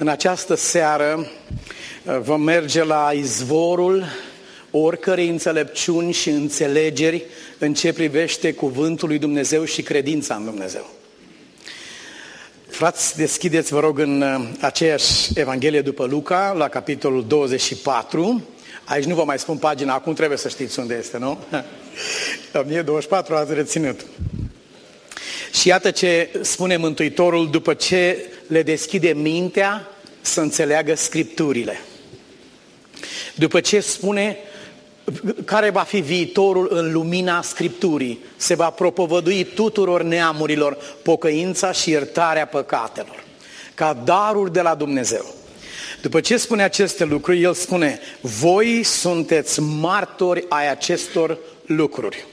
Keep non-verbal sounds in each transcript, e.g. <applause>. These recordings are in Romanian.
În această seară uh, vom merge la izvorul oricărei înțelepciuni și înțelegeri în ce privește cuvântul lui Dumnezeu și credința în Dumnezeu. Frați, deschideți, vă rog, în uh, aceeași Evanghelie după Luca, la capitolul 24. Aici nu vă mai spun pagina, acum trebuie să știți unde este, nu? <laughs> 1024 ați reținut. Și iată ce spune Mântuitorul după ce le deschide mintea să înțeleagă Scripturile. După ce spune care va fi viitorul în lumina Scripturii, se va propovădui tuturor neamurilor pocăința și iertarea păcatelor, ca daruri de la Dumnezeu. După ce spune aceste lucruri, el spune, voi sunteți martori ai acestor lucruri.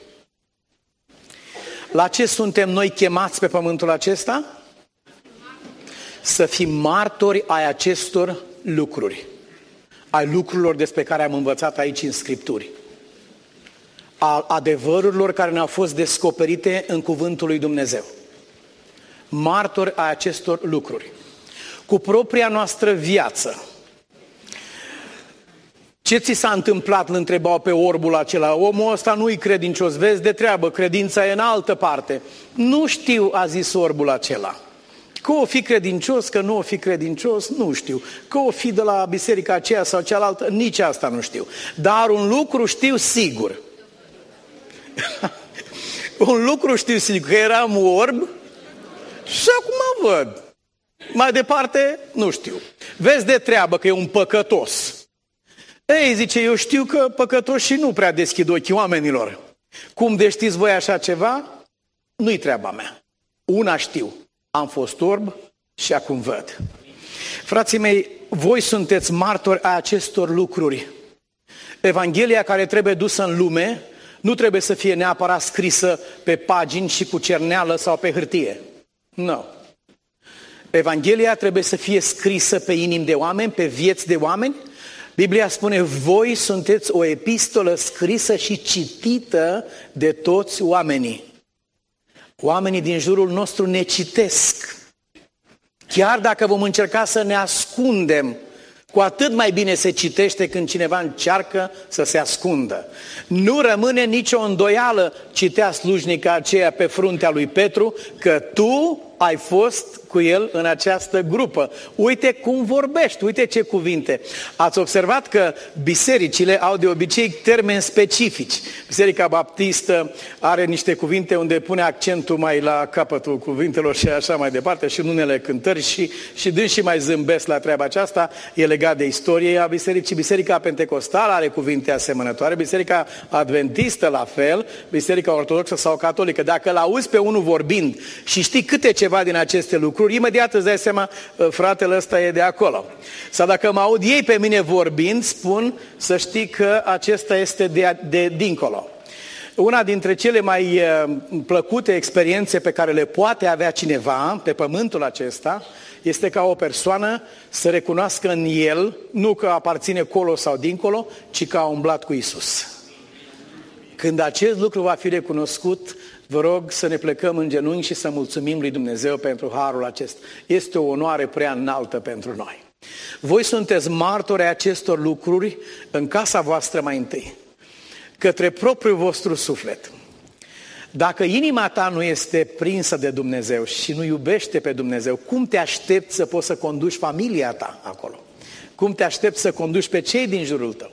La ce suntem noi chemați pe pământul acesta? Să fim martori ai acestor lucruri. Ai lucrurilor despre care am învățat aici în Scripturi. A adevărurilor care ne-au fost descoperite în Cuvântul lui Dumnezeu. Martori ai acestor lucruri. Cu propria noastră viață, ce ți s-a întâmplat, îl întrebau pe orbul acela. Omul ăsta nu-i credincios, vezi de treabă, credința e în altă parte. Nu știu, a zis orbul acela. Că o fi credincios, că nu o fi credincios, nu știu. Că o fi de la biserica aceea sau cealaltă, nici asta nu știu. Dar un lucru știu sigur. <laughs> un lucru știu sigur, că eram orb și acum văd. Mai departe, nu știu. Vezi de treabă că e un păcătos. Ei, zice, eu știu că păcătoșii nu prea deschid ochii oamenilor. Cum de știți voi așa ceva? Nu-i treaba mea. Una știu, am fost orb și acum văd. Frații mei, voi sunteți martori a acestor lucruri. Evanghelia care trebuie dusă în lume nu trebuie să fie neapărat scrisă pe pagini și cu cerneală sau pe hârtie. Nu. No. Evanghelia trebuie să fie scrisă pe inimi de oameni, pe vieți de oameni Biblia spune, voi sunteți o epistolă scrisă și citită de toți oamenii. Oamenii din jurul nostru ne citesc. Chiar dacă vom încerca să ne ascundem, cu atât mai bine se citește când cineva încearcă să se ascundă. Nu rămâne nicio îndoială, citea slujnica aceea pe fruntea lui Petru, că tu ai fost cu el în această grupă. Uite cum vorbești, uite ce cuvinte. Ați observat că bisericile au de obicei termeni specifici. Biserica Baptistă are niște cuvinte unde pune accentul mai la capătul cuvintelor și așa mai departe și în unele cântări și, și dâns și mai zâmbesc la treaba aceasta. E legat de istorie a bisericii. Biserica Pentecostală are cuvinte asemănătoare, Biserica Adventistă la fel, Biserica Ortodoxă sau Catolică. Dacă l auzi pe unul vorbind și știi câte ceva din aceste lucruri, imediat îți dai seama, ă, fratele ăsta e de acolo. Sau dacă mă aud ei pe mine vorbind, spun să știi că acesta este de, de dincolo. Una dintre cele mai ă, plăcute experiențe pe care le poate avea cineva pe pământul acesta este ca o persoană să recunoască în el, nu că aparține colo sau dincolo, ci că a umblat cu Isus. Când acest lucru va fi recunoscut, Vă rog să ne plecăm în genunchi și să mulțumim lui Dumnezeu pentru harul acesta. Este o onoare prea înaltă pentru noi. Voi sunteți martori ai acestor lucruri în casa voastră mai întâi, către propriul vostru suflet. Dacă inima ta nu este prinsă de Dumnezeu și nu iubește pe Dumnezeu, cum te aștepți să poți să conduci familia ta acolo? Cum te aștepți să conduci pe cei din jurul tău?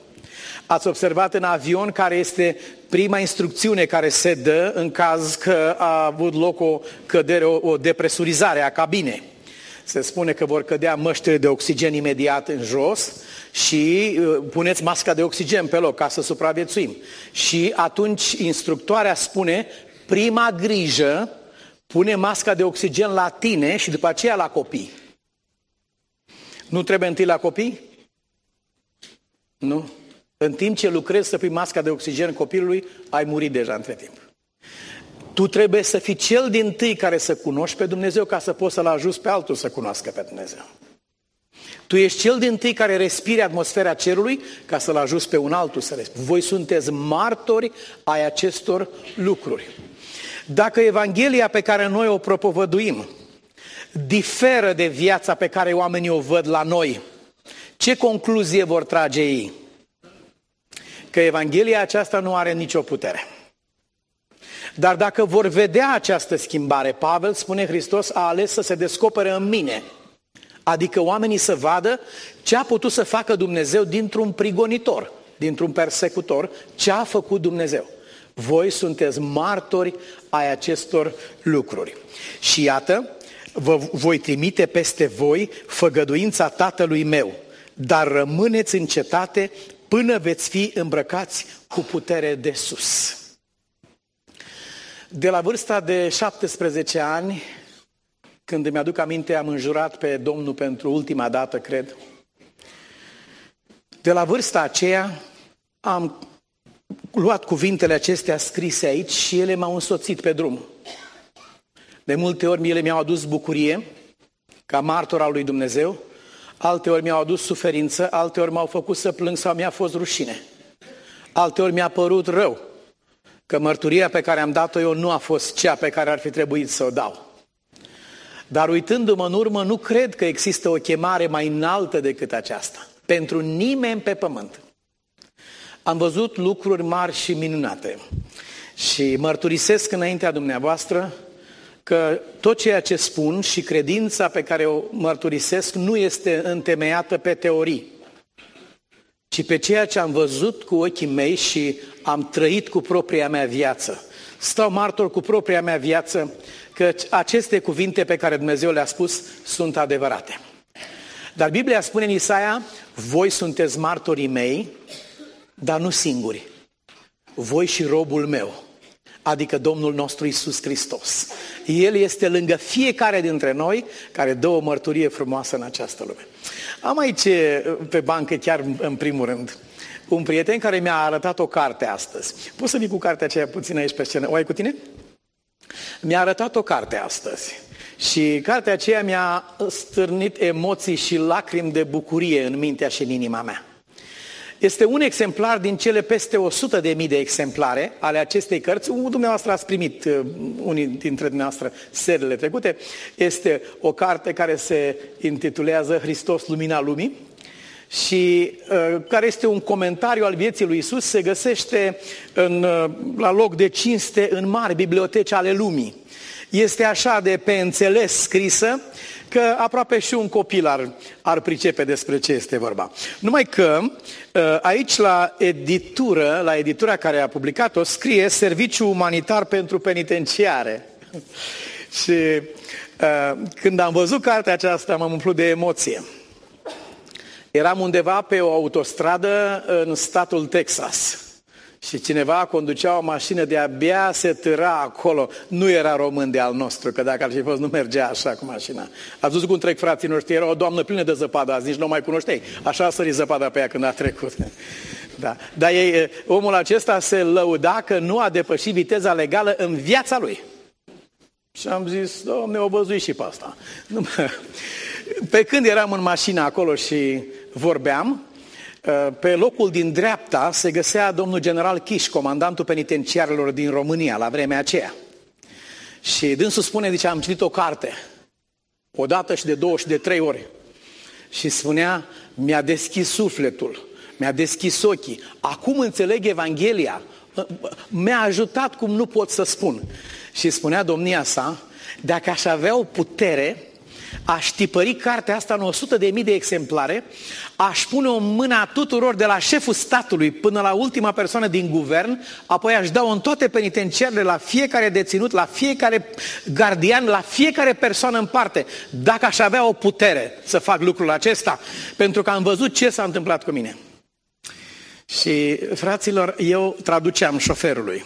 Ați observat în avion care este prima instrucțiune care se dă în caz că a avut loc o cădere, o, o depresurizare a cabinei. Se spune că vor cădea măștile de oxigen imediat în jos și uh, puneți masca de oxigen pe loc ca să supraviețuim. Și atunci instructoarea spune, prima grijă, pune masca de oxigen la tine și după aceea la copii. Nu trebuie întâi la copii? Nu. În timp ce lucrezi să pui masca de oxigen copilului, ai murit deja între timp. Tu trebuie să fii cel din tâi care să cunoști pe Dumnezeu ca să poți să-L ajuți pe altul să cunoască pe Dumnezeu. Tu ești cel din tâi care respiri atmosfera cerului ca să-L ajuți pe un altul să respiri. Voi sunteți martori ai acestor lucruri. Dacă Evanghelia pe care noi o propovăduim diferă de viața pe care oamenii o văd la noi, ce concluzie vor trage ei? Că Evanghelia aceasta nu are nicio putere. Dar dacă vor vedea această schimbare, Pavel spune Hristos a ales să se descopere în mine. Adică oamenii să vadă ce a putut să facă Dumnezeu dintr-un prigonitor, dintr-un persecutor, ce a făcut Dumnezeu. Voi sunteți martori ai acestor lucruri. Și iată, vă voi trimite peste voi făgăduința Tatălui meu, dar rămâneți în cetate până veți fi îmbrăcați cu putere de sus. De la vârsta de 17 ani, când îmi aduc aminte, am înjurat pe Domnul pentru ultima dată, cred. De la vârsta aceea am luat cuvintele acestea scrise aici și ele m-au însoțit pe drum. De multe ori ele mi-au adus bucurie, ca martor al lui Dumnezeu, alte ori mi-au adus suferință, alte ori m-au făcut să plâng sau mi-a fost rușine. Alte ori mi-a părut rău că mărturia pe care am dat-o eu nu a fost cea pe care ar fi trebuit să o dau. Dar uitându-mă în urmă, nu cred că există o chemare mai înaltă decât aceasta. Pentru nimeni pe pământ. Am văzut lucruri mari și minunate. Și mărturisesc înaintea dumneavoastră că tot ceea ce spun și credința pe care o mărturisesc nu este întemeiată pe teorii, ci pe ceea ce am văzut cu ochii mei și am trăit cu propria mea viață. Stau martor cu propria mea viață că aceste cuvinte pe care Dumnezeu le-a spus sunt adevărate. Dar Biblia spune în Isaia, voi sunteți martorii mei, dar nu singuri. Voi și robul meu, adică Domnul nostru Isus Hristos. El este lângă fiecare dintre noi care dă o mărturie frumoasă în această lume. Am aici pe bancă, chiar în primul rând, un prieten care mi-a arătat o carte astăzi. Poți să vii cu cartea aceea puțin aici pe scenă? O ai cu tine? Mi-a arătat o carte astăzi. Și cartea aceea mi-a stârnit emoții și lacrimi de bucurie în mintea și în inima mea. Este un exemplar din cele peste 100 de mii de exemplare ale acestei cărți. Dumneavoastră ați primit, uh, unii dintre dumneavoastră, serile trecute. Este o carte care se intitulează Hristos, Lumina Lumii și uh, care este un comentariu al vieții lui Isus, se găsește în, uh, la loc de cinste în mari biblioteci ale lumii. Este așa de pe înțeles scrisă, că aproape și un copil ar, ar pricepe despre ce este vorba. Numai că uh, aici la editură, la editura care a publicat-o, scrie Serviciu Umanitar pentru Penitenciare. <laughs> și uh, când am văzut cartea aceasta, m-am umplut de emoție. Eram undeva pe o autostradă în statul Texas. Și cineva conducea o mașină de abia se târa acolo. Nu era român de al nostru, că dacă ar fi fost, nu mergea așa cu mașina. Ați văzut cum trec frații noștri? Era o doamnă plină de zăpadă, azi nici nu mai cunoșteai. Așa a sărit zăpada pe ea când a trecut. <laughs> Da. Dar ei, omul acesta se lăuda că nu a depășit viteza legală în viața lui. Și am zis, domne, o văzui și pe asta. <laughs> Pe când eram în mașină acolo și vorbeam, Uh, pe locul din dreapta se găsea domnul general Chiș, comandantul penitenciarilor din România la vremea aceea. Și dânsul spune, zice, am citit o carte, o dată și de două și de trei ori. Și spunea, mi-a deschis sufletul, mi-a deschis ochii. Acum înțeleg Evanghelia. Mi-a ajutat cum nu pot să spun. Și spunea domnia sa, dacă aș avea o putere, aș tipări cartea asta în 100 de mii de exemplare, aș pune-o în mâna tuturor de la șeful statului până la ultima persoană din guvern, apoi aș da-o în toate penitenciarele, la fiecare deținut, la fiecare gardian, la fiecare persoană în parte, dacă aș avea o putere să fac lucrul acesta, pentru că am văzut ce s-a întâmplat cu mine. Și, fraților, eu traduceam șoferului.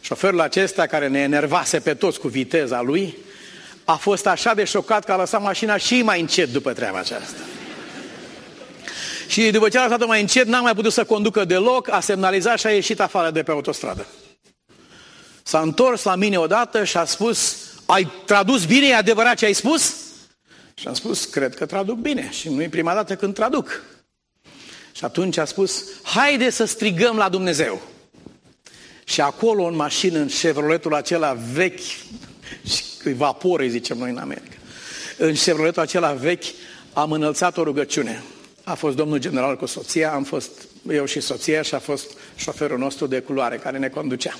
Șoferul acesta care ne enervase pe toți cu viteza lui, a fost așa de șocat că a lăsat mașina și mai încet după treaba aceasta. Și după ce a lăsat-o mai încet, n-a mai putut să conducă deloc, a semnalizat și a ieșit afară de pe autostradă. S-a întors la mine odată și a spus, ai tradus bine, e adevărat ce ai spus? Și am spus, cred că traduc bine și nu e prima dată când traduc. Și atunci a spus, haide să strigăm la Dumnezeu. Și acolo în mașină, în Chevroletul acela vechi, și vapor, îi zicem noi în America. în Chevroletul acela vechi am înălțat o rugăciune. A fost domnul general cu soția, am fost eu și soția și a fost șoferul nostru de culoare care ne conducea.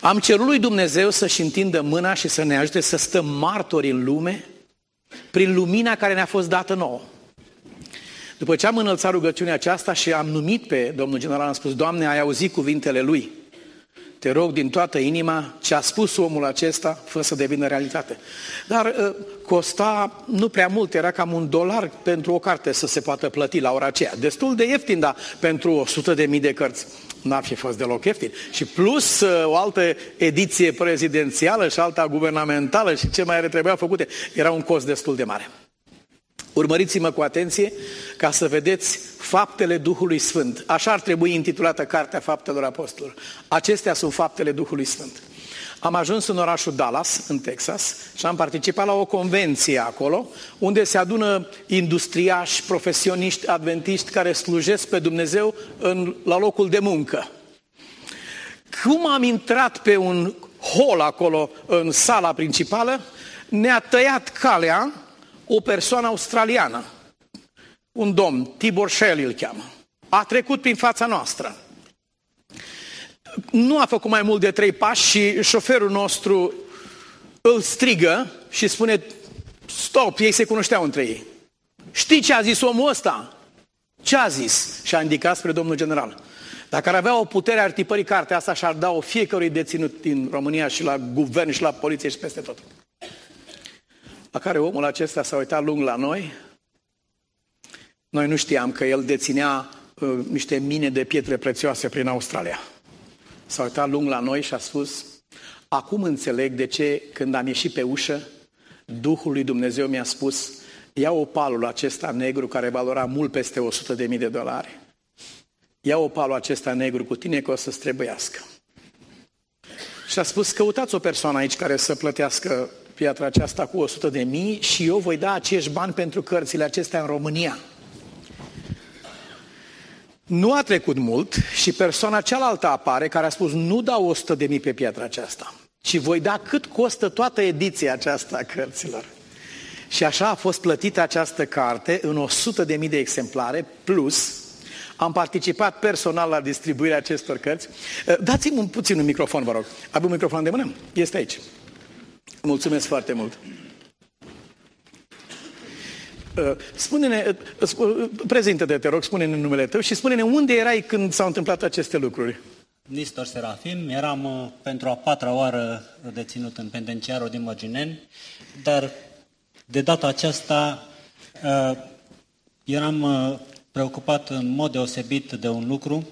Am cerut lui Dumnezeu să-și întindă mâna și să ne ajute să stăm martori în lume prin lumina care ne-a fost dată nouă. După ce am înălțat rugăciunea aceasta și am numit pe domnul general, am spus, Doamne, ai auzit cuvintele lui. Te rog din toată inima ce a spus omul acesta, fă să devină realitate. Dar uh, costa nu prea mult, era cam un dolar pentru o carte să se poată plăti la ora aceea. Destul de ieftin, dar pentru 100 de mii de cărți n-ar fi fost deloc ieftin. Și plus uh, o altă ediție prezidențială și alta guvernamentală și ce mai are trebuia făcute, era un cost destul de mare. Urmăriți-mă cu atenție ca să vedeți faptele Duhului Sfânt. Așa ar trebui intitulată Cartea Faptelor Apostolilor. Acestea sunt faptele Duhului Sfânt. Am ajuns în orașul Dallas, în Texas, și am participat la o convenție acolo, unde se adună industriași, profesioniști, adventiști care slujesc pe Dumnezeu în, la locul de muncă. Cum am intrat pe un hol acolo, în sala principală, ne-a tăiat calea o persoană australiană, un domn, Tibor Shelley îl cheamă. A trecut prin fața noastră. Nu a făcut mai mult de trei pași și șoferul nostru îl strigă și spune, stop, ei se cunoșteau între ei. Știi ce a zis omul ăsta? Ce a zis? Și a indicat spre domnul general. Dacă ar avea o putere ar tipări cartea asta și ar da-o fiecărui deținut din România și la guvern și la poliție și peste tot. La care omul acesta s-a uitat lung la noi. Noi nu știam că el deținea uh, niște mine de pietre prețioase prin Australia. S-a uitat lung la noi și a spus, acum înțeleg de ce când am ieșit pe ușă, Duhul lui Dumnezeu mi-a spus, ia opalul acesta negru care valora mult peste 100 de mii de dolari. Ia opalul acesta negru cu tine că o să-ți trebuiască. Și a spus, căutați o persoană aici care să plătească piatra aceasta cu 100 de mii și eu voi da acești bani pentru cărțile acestea în România. Nu a trecut mult și persoana cealaltă apare care a spus nu dau 100 de mii pe piatra aceasta, ci voi da cât costă toată ediția aceasta a cărților. Și așa a fost plătită această carte în 100 de mii de exemplare, plus am participat personal la distribuirea acestor cărți. Dați-mi un puțin un microfon, vă rog. Avem un microfon de mână? Este aici. Mulțumesc foarte mult. Uh, spune-ne, uh, uh, prezintă-te, te rog, spune-ne numele tău și spune-ne unde erai când s-au întâmplat aceste lucruri. Nistor Serafim, eram pentru a patra oară deținut în penitenciarul din Măgineni, dar de data aceasta eram preocupat în mod deosebit de un lucru.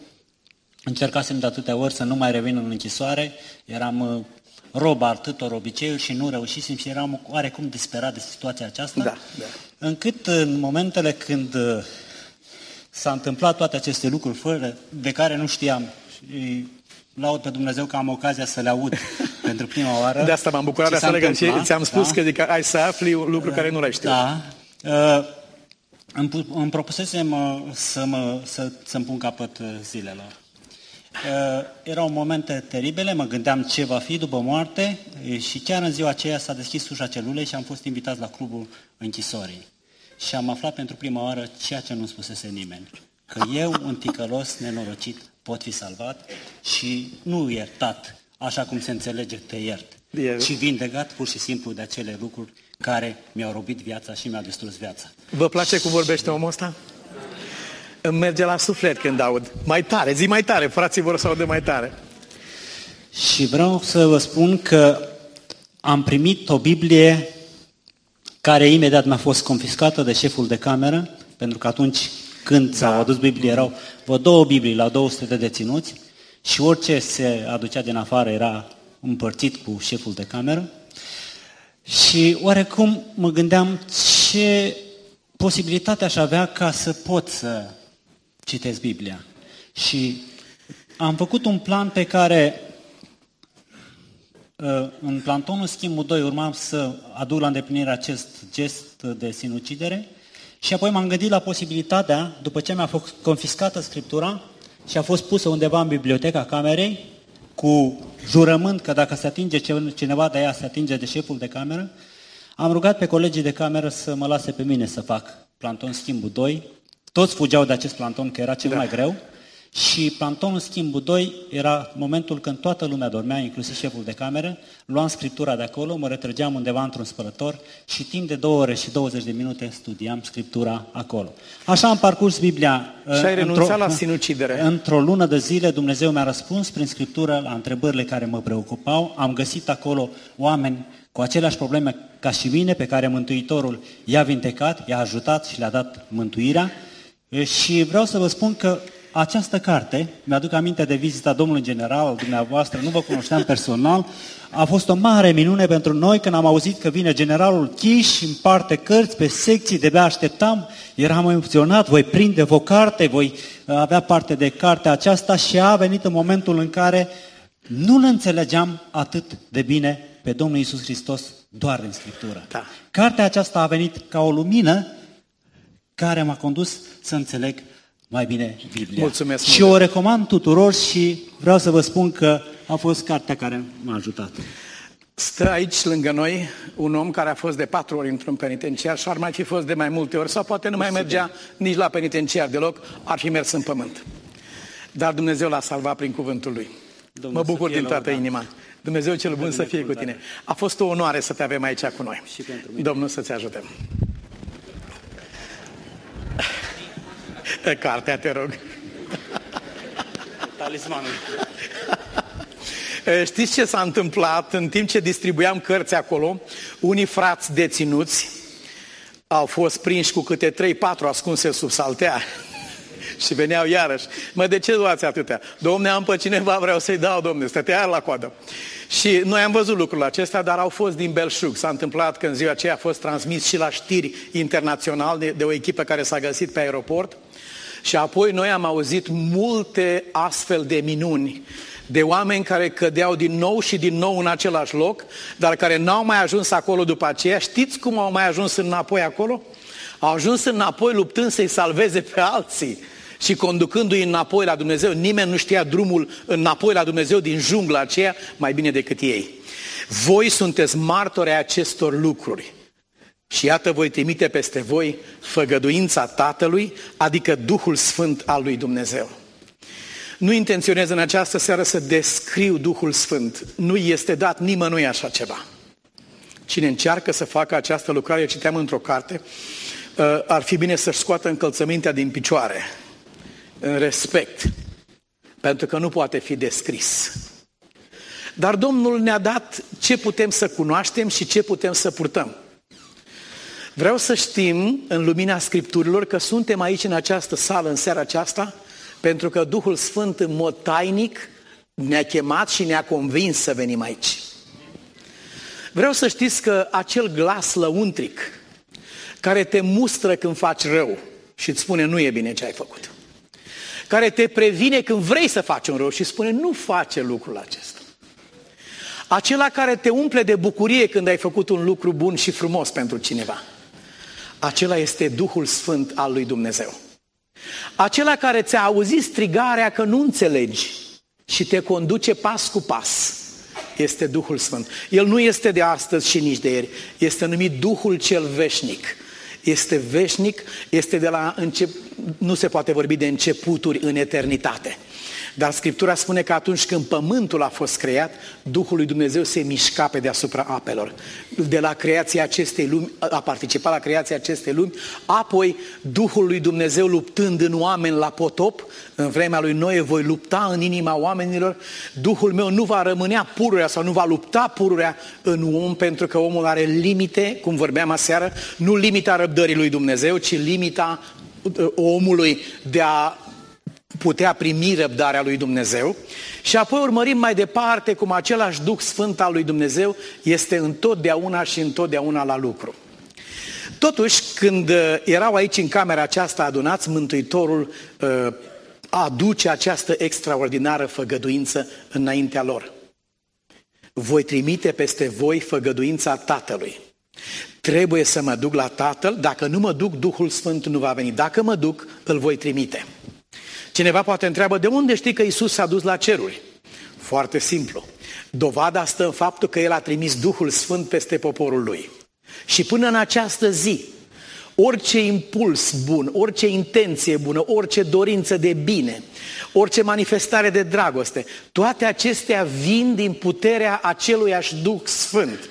Încercasem de atâtea ori să nu mai revin în închisoare, eram roba atâtor obiceiuri și nu reușisem și eram oarecum disperat de situația aceasta, da, da. încât în momentele când uh, s-a întâmplat toate aceste lucruri fără, de care nu știam și laud pe Dumnezeu că am ocazia să le aud <laughs> pentru prima oară. De asta m-am bucurat de asta și ți-am spus da? că adică ai să afli un lucru da, care nu l-ai știut. Da. Uh, îmi, îmi propusesem uh, să mă, să, să-mi pun capăt uh, zilelor. Uh, erau momente teribile, mă gândeam ce va fi după moarte și chiar în ziua aceea s-a deschis ușa celulei și am fost invitat la clubul închisorii. Și am aflat pentru prima oară ceea ce nu spusese nimeni. Că eu, un ticălos nenorocit, pot fi salvat și nu iertat, așa cum se înțelege, te iert. Eu. Și vindecat pur și simplu de acele lucruri care mi-au robit viața și mi-au distrus viața. Vă place cum vorbește omul ăsta? Îmi merge la suflet când aud. Mai tare, zi mai tare, frații vor să audă mai tare. Și vreau să vă spun că am primit o Biblie care imediat mi-a fost confiscată de șeful de cameră, pentru că atunci când da. s-au adus Biblie erau vă două Biblii la 200 de deținuți și orice se aducea din afară era împărțit cu șeful de cameră. Și oarecum mă gândeam ce posibilitate aș avea ca să pot să citesc Biblia. Și am făcut un plan pe care uh, în plantonul schimbul 2 urmam să aduc la îndeplinire acest gest de sinucidere și apoi m-am gândit la posibilitatea, după ce mi-a fost confiscată scriptura și a fost pusă undeva în biblioteca camerei, cu jurământ că dacă se atinge cineva de ea, se atinge de șeful de cameră, Am rugat pe colegii de cameră să mă lase pe mine să fac planton schimbul 2. Toți fugeau de acest planton, că era cel da. mai greu. Și plantonul schimbul 2 era momentul când toată lumea dormea, inclusiv șeful de cameră, luam scriptura de acolo, mă retrăgeam undeva într-un spălător și timp de 2 ore și 20 de minute studiam scriptura acolo. Așa am parcurs Biblia. Și ai renunțat la sinucidere. Într-o lună de zile Dumnezeu mi-a răspuns prin scriptură la întrebările care mă preocupau. Am găsit acolo oameni cu aceleași probleme ca și mine, pe care Mântuitorul i-a vindecat, i-a ajutat și le-a dat mântuirea. Și vreau să vă spun că această carte, mi-aduc aminte de vizita domnului general al dumneavoastră, nu vă cunoșteam personal, a fost o mare minune pentru noi când am auzit că vine generalul Chiș și împarte cărți pe secții, de așteptam, eram emoționat, voi prinde o carte, voi avea parte de cartea aceasta și a venit în momentul în care nu ne înțelegeam atât de bine pe Domnul Isus Hristos doar în Scriptură. Da. Cartea aceasta a venit ca o lumină care m-a condus să înțeleg mai bine Biblia. Mulțumesc și mult. o recomand tuturor și vreau să vă spun că a fost cartea care m-a ajutat. Stă aici lângă noi un om care a fost de patru ori într-un penitenciar și ar mai fi fost de mai multe ori sau poate nu mai mergea nici la penitenciar deloc, ar fi mers în pământ. Dar Dumnezeu l-a salvat prin cuvântul lui. Domnul mă bucur din toată inima. Dumnezeu cel bun să fie cu tine. A fost o onoare să te avem aici cu noi. Și pentru mine. Domnul să-ți ajute. <laughs> Cartea, te rog. Talismanul. Știți ce s-a întâmplat în timp ce distribuiam cărți acolo? Unii frați deținuți au fost prinși cu câte 3-4 ascunse sub saltea și veneau iarăși. Mă, de ce luați atâtea? Domne, am pe cineva, vreau să-i dau, domne, stătea la coadă. Și noi am văzut lucrul acesta, dar au fost din belșug. S-a întâmplat că în ziua aceea a fost transmis și la știri internațional de, de o echipă care s-a găsit pe aeroport. Și apoi noi am auzit multe astfel de minuni de oameni care cădeau din nou și din nou în același loc, dar care n-au mai ajuns acolo după aceea. Știți cum au mai ajuns înapoi acolo? Au ajuns înapoi luptând să-i salveze pe alții și conducându-i înapoi la Dumnezeu. Nimeni nu știa drumul înapoi la Dumnezeu din jungla aceea mai bine decât ei. Voi sunteți martori ai acestor lucruri. Și iată voi trimite peste voi făgăduința Tatălui, adică Duhul Sfânt al lui Dumnezeu. Nu intenționez în această seară să descriu Duhul Sfânt. Nu este dat nimănui așa ceva. Cine încearcă să facă această lucrare, citeam într-o carte, uh, ar fi bine să-și scoată încălțămintea din picioare, în respect, pentru că nu poate fi descris. Dar Domnul ne-a dat ce putem să cunoaștem și ce putem să purtăm. Vreau să știm, în lumina Scripturilor, că suntem aici în această sală, în seara aceasta, pentru că Duhul Sfânt în mod tainic ne-a chemat și ne-a convins să venim aici. Vreau să știți că acel glas lăuntric care te mustră când faci rău și îți spune nu e bine ce ai făcut, care te previne când vrei să faci un rău și spune nu face lucrul acesta, acela care te umple de bucurie când ai făcut un lucru bun și frumos pentru cineva, acela este Duhul Sfânt al lui Dumnezeu. Acela care ți-a auzit strigarea că nu înțelegi și te conduce pas cu pas este Duhul Sfânt. El nu este de astăzi și nici de ieri, este numit Duhul cel veșnic. Este veșnic, este de la încep... nu se poate vorbi de începuturi în eternitate. Dar Scriptura spune că atunci când pământul a fost creat, Duhul lui Dumnezeu se mișca pe deasupra apelor. De la creația acestei lumi, a participat la creația acestei lumi, apoi Duhul lui Dumnezeu luptând în oameni la potop, în vremea lui Noe voi lupta în inima oamenilor, Duhul meu nu va rămânea pururea sau nu va lupta pururea în om, pentru că omul are limite, cum vorbeam aseară, nu limita răbdării lui Dumnezeu, ci limita uh, omului de a putea primi răbdarea lui Dumnezeu și apoi urmărim mai departe cum același Duh Sfânt al lui Dumnezeu este întotdeauna și întotdeauna la lucru. Totuși, când uh, erau aici în camera aceasta adunați, Mântuitorul uh, aduce această extraordinară făgăduință înaintea lor. Voi trimite peste voi făgăduința Tatălui. Trebuie să mă duc la Tatăl, dacă nu mă duc, Duhul Sfânt nu va veni. Dacă mă duc, îl voi trimite. Cineva poate întreabă, de unde știi că Isus s-a dus la ceruri? Foarte simplu. Dovada stă în faptul că El a trimis Duhul Sfânt peste poporul Lui. Și până în această zi, orice impuls bun, orice intenție bună, orice dorință de bine, orice manifestare de dragoste, toate acestea vin din puterea aceluiași Duh Sfânt.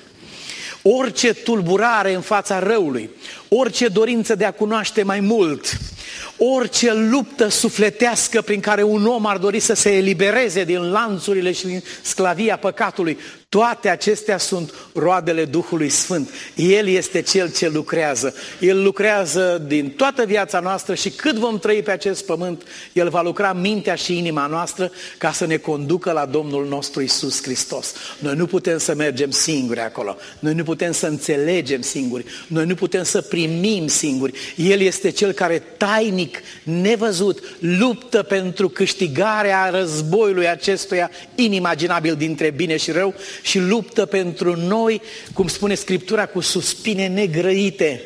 Orice tulburare în fața răului, orice dorință de a cunoaște mai mult, orice luptă sufletească prin care un om ar dori să se elibereze din lanțurile și din sclavia păcatului, toate acestea sunt roadele Duhului Sfânt. El este Cel ce lucrează. El lucrează din toată viața noastră și cât vom trăi pe acest pământ, El va lucra mintea și inima noastră ca să ne conducă la Domnul nostru Isus Hristos. Noi nu putem să mergem singuri acolo. Noi nu putem să înțelegem singuri. Noi nu putem să primim singuri. El este Cel care tainic, nevăzut, luptă pentru câștigarea războiului acestuia inimaginabil dintre bine și rău și luptă pentru noi, cum spune Scriptura, cu suspine negrăite,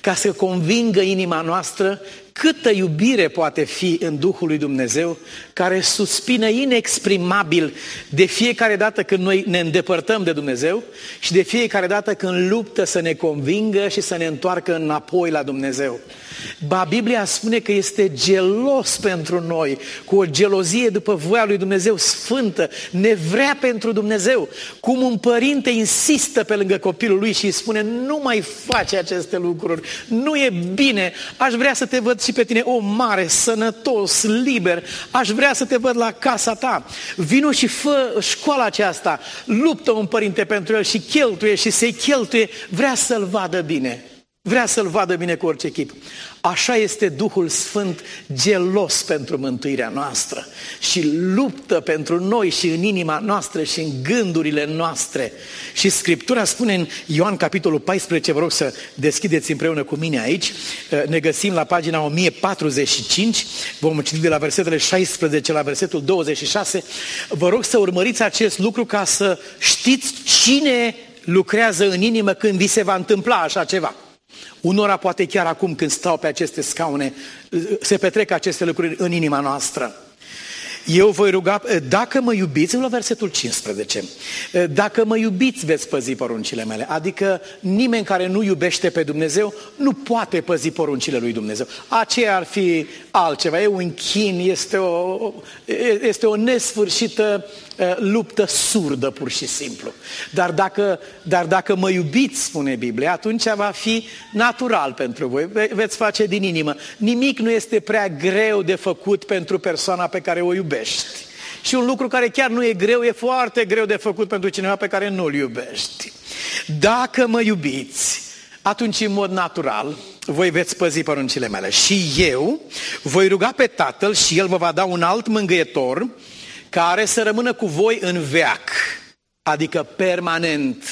ca să convingă inima noastră câtă iubire poate fi în Duhul lui Dumnezeu, care suspină inexprimabil de fiecare dată când noi ne îndepărtăm de Dumnezeu și de fiecare dată când luptă să ne convingă și să ne întoarcă înapoi la Dumnezeu. Ba, Biblia spune că este gelos pentru noi, cu o gelozie după voia lui Dumnezeu sfântă, ne vrea pentru Dumnezeu. Cum un părinte insistă pe lângă copilul lui și îi spune, nu mai face aceste lucruri, nu e bine, aș vrea să te văd și pe tine om mare, sănătos, liber, aș vrea să te văd la casa ta. Vino și fă școala aceasta, luptă un părinte pentru el și cheltuie și se cheltuie, vrea să-l vadă bine. Vrea să-L vadă bine cu orice chip. Așa este Duhul Sfânt gelos pentru mântuirea noastră și luptă pentru noi și în inima noastră și în gândurile noastre. Și Scriptura spune în Ioan capitolul 14, vă rog să deschideți împreună cu mine aici, ne găsim la pagina 1045, vom citi de la versetele 16 la versetul 26. Vă rog să urmăriți acest lucru ca să știți cine lucrează în inimă când vi se va întâmpla așa ceva. Unora poate chiar acum când stau pe aceste scaune, se petrec aceste lucruri în inima noastră. Eu voi ruga, dacă mă iubiți, la versetul 15, dacă mă iubiți, veți păzi poruncile mele. Adică nimeni care nu iubește pe Dumnezeu nu poate păzi poruncile lui Dumnezeu. Aceea ar fi altceva, e un chin, este o, este o nesfârșită luptă surdă pur și simplu. Dar dacă, dar dacă mă iubiți, spune Biblia, atunci va fi natural pentru voi, Ve- veți face din inimă. Nimic nu este prea greu de făcut pentru persoana pe care o iubești. Și un lucru care chiar nu e greu, e foarte greu de făcut pentru cineva pe care nu-l iubești. Dacă mă iubiți, atunci în mod natural voi veți păzi poruncile mele. Și eu voi ruga pe Tatăl și El vă va da un alt mângâietor care să rămână cu voi în veac, adică permanent,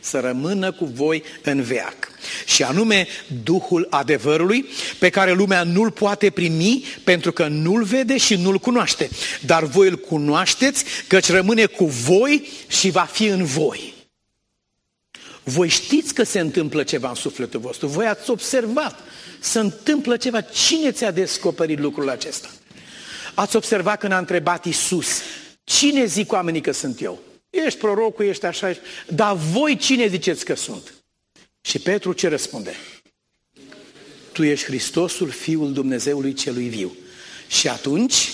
să rămână cu voi în veac. Și anume Duhul adevărului, pe care lumea nu-l poate primi pentru că nu-l vede și nu-l cunoaște. Dar voi îl cunoașteți, căci rămâne cu voi și va fi în voi. Voi știți că se întâmplă ceva în sufletul vostru, voi ați observat, se întâmplă ceva. Cine ți-a descoperit lucrul acesta? Ați observat când a întrebat Isus, cine zic oamenii că sunt eu? Ești prorocul, ești așa, ești... dar voi cine ziceți că sunt? Și Petru ce răspunde? Tu ești Hristosul, Fiul Dumnezeului celui viu. Și atunci,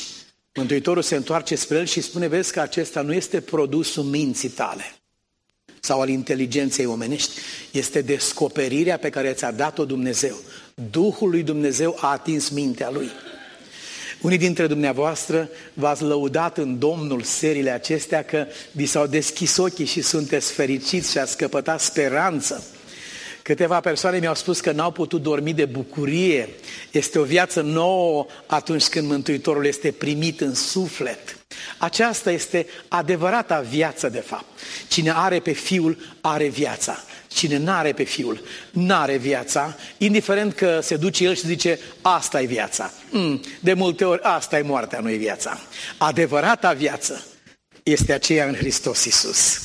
Mântuitorul se întoarce spre el și spune, vezi că acesta nu este produsul minții tale sau al inteligenței omenești, este descoperirea pe care ți-a dat-o Dumnezeu. Duhul lui Dumnezeu a atins mintea lui. Unii dintre dumneavoastră v-ați lăudat în Domnul serile acestea că vi s-au deschis ochii și sunteți fericiți și ați căpătat speranță. Câteva persoane mi-au spus că n-au putut dormi de bucurie. Este o viață nouă atunci când Mântuitorul este primit în suflet. Aceasta este adevărata viață, de fapt. Cine are pe Fiul, are viața. Cine n-are pe Fiul, n-are viața, indiferent că se duce El și zice, asta e viața. Mm, de multe ori, asta e moartea, nu e viața. Adevărata viață este aceea în Hristos Iisus.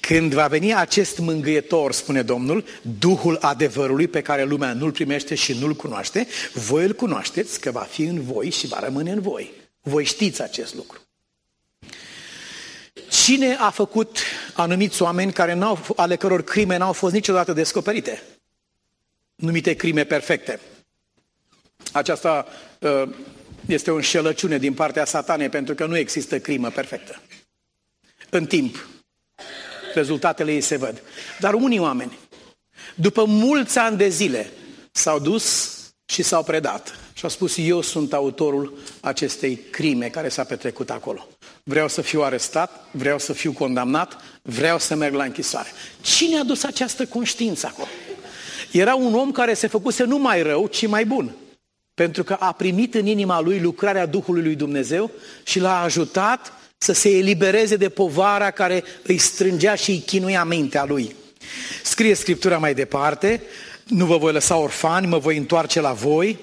Când va veni acest mângâietor, spune Domnul, Duhul adevărului pe care lumea nu-l primește și nu-l cunoaște, voi îl cunoașteți că va fi în voi și va rămâne în voi. Voi știți acest lucru. Cine a făcut anumiți oameni care n-au, ale căror crime n-au fost niciodată descoperite, numite crime perfecte. Aceasta uh, este o înșelăciune din partea satanei pentru că nu există crimă perfectă. În timp, rezultatele ei se văd. Dar unii oameni, după mulți ani de zile, s-au dus și s-au predat și au spus, eu sunt autorul acestei crime care s-a petrecut acolo. Vreau să fiu arestat, vreau să fiu condamnat, vreau să merg la închisoare. Cine a dus această conștiință acolo? Era un om care se făcuse nu mai rău, ci mai bun. Pentru că a primit în inima lui lucrarea Duhului lui Dumnezeu și l-a ajutat să se elibereze de povara care îi strângea și îi chinuia mintea lui. Scrie Scriptura mai departe, nu vă voi lăsa orfani, mă voi întoarce la voi,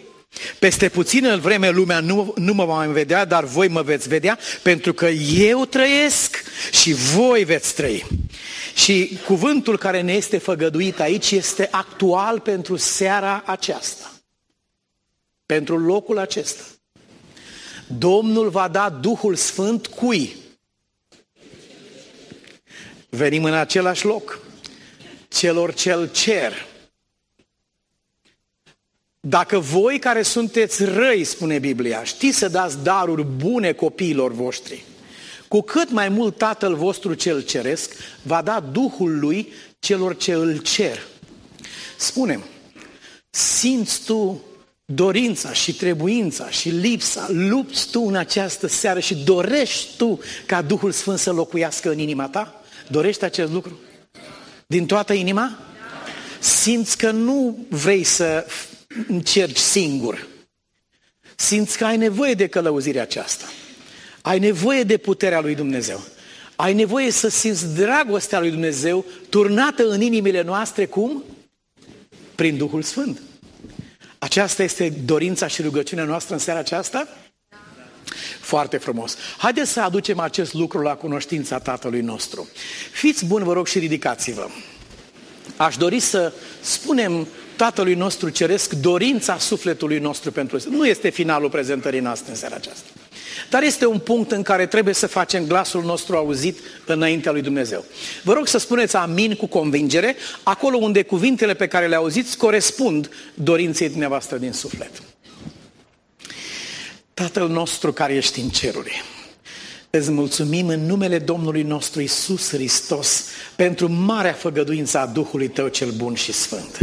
peste puțină vreme lumea nu, nu mă va mai vedea, dar voi mă veți vedea, pentru că eu trăiesc și voi veți trăi. Și cuvântul care ne este făgăduit aici este actual pentru seara aceasta. Pentru locul acesta. Domnul va da Duhul Sfânt cui? Venim în același loc. Celor cel cer. Dacă voi care sunteți răi, spune Biblia, știți să dați daruri bune copiilor voștri, cu cât mai mult Tatăl vostru cel ceresc va da Duhul lui celor ce îl cer. Spunem, simți tu dorința și trebuința și lipsa, lupți tu în această seară și dorești tu ca Duhul Sfânt să locuiască în inima ta? Dorești acest lucru? Din toată inima? Simți că nu vrei să încerci singur. Simți că ai nevoie de călăuzirea aceasta. Ai nevoie de puterea lui Dumnezeu. Ai nevoie să simți dragostea lui Dumnezeu turnată în inimile noastre cum? Prin Duhul Sfânt. Aceasta este dorința și rugăciunea noastră în seara aceasta? Foarte frumos. Haideți să aducem acest lucru la cunoștința Tatălui nostru. Fiți buni, vă rog, și ridicați-vă. Aș dori să spunem Tatălui nostru Ceresc dorința sufletului nostru pentru Nu este finalul prezentării noastre în seara aceasta. Dar este un punct în care trebuie să facem glasul nostru auzit înaintea lui Dumnezeu. Vă rog să spuneți amin cu convingere, acolo unde cuvintele pe care le auziți corespund dorinței dumneavoastră din suflet. Tatăl nostru care ești în ceruri, Îți mulțumim în numele Domnului nostru Isus Hristos pentru marea făgăduință a Duhului Tău cel bun și sfânt.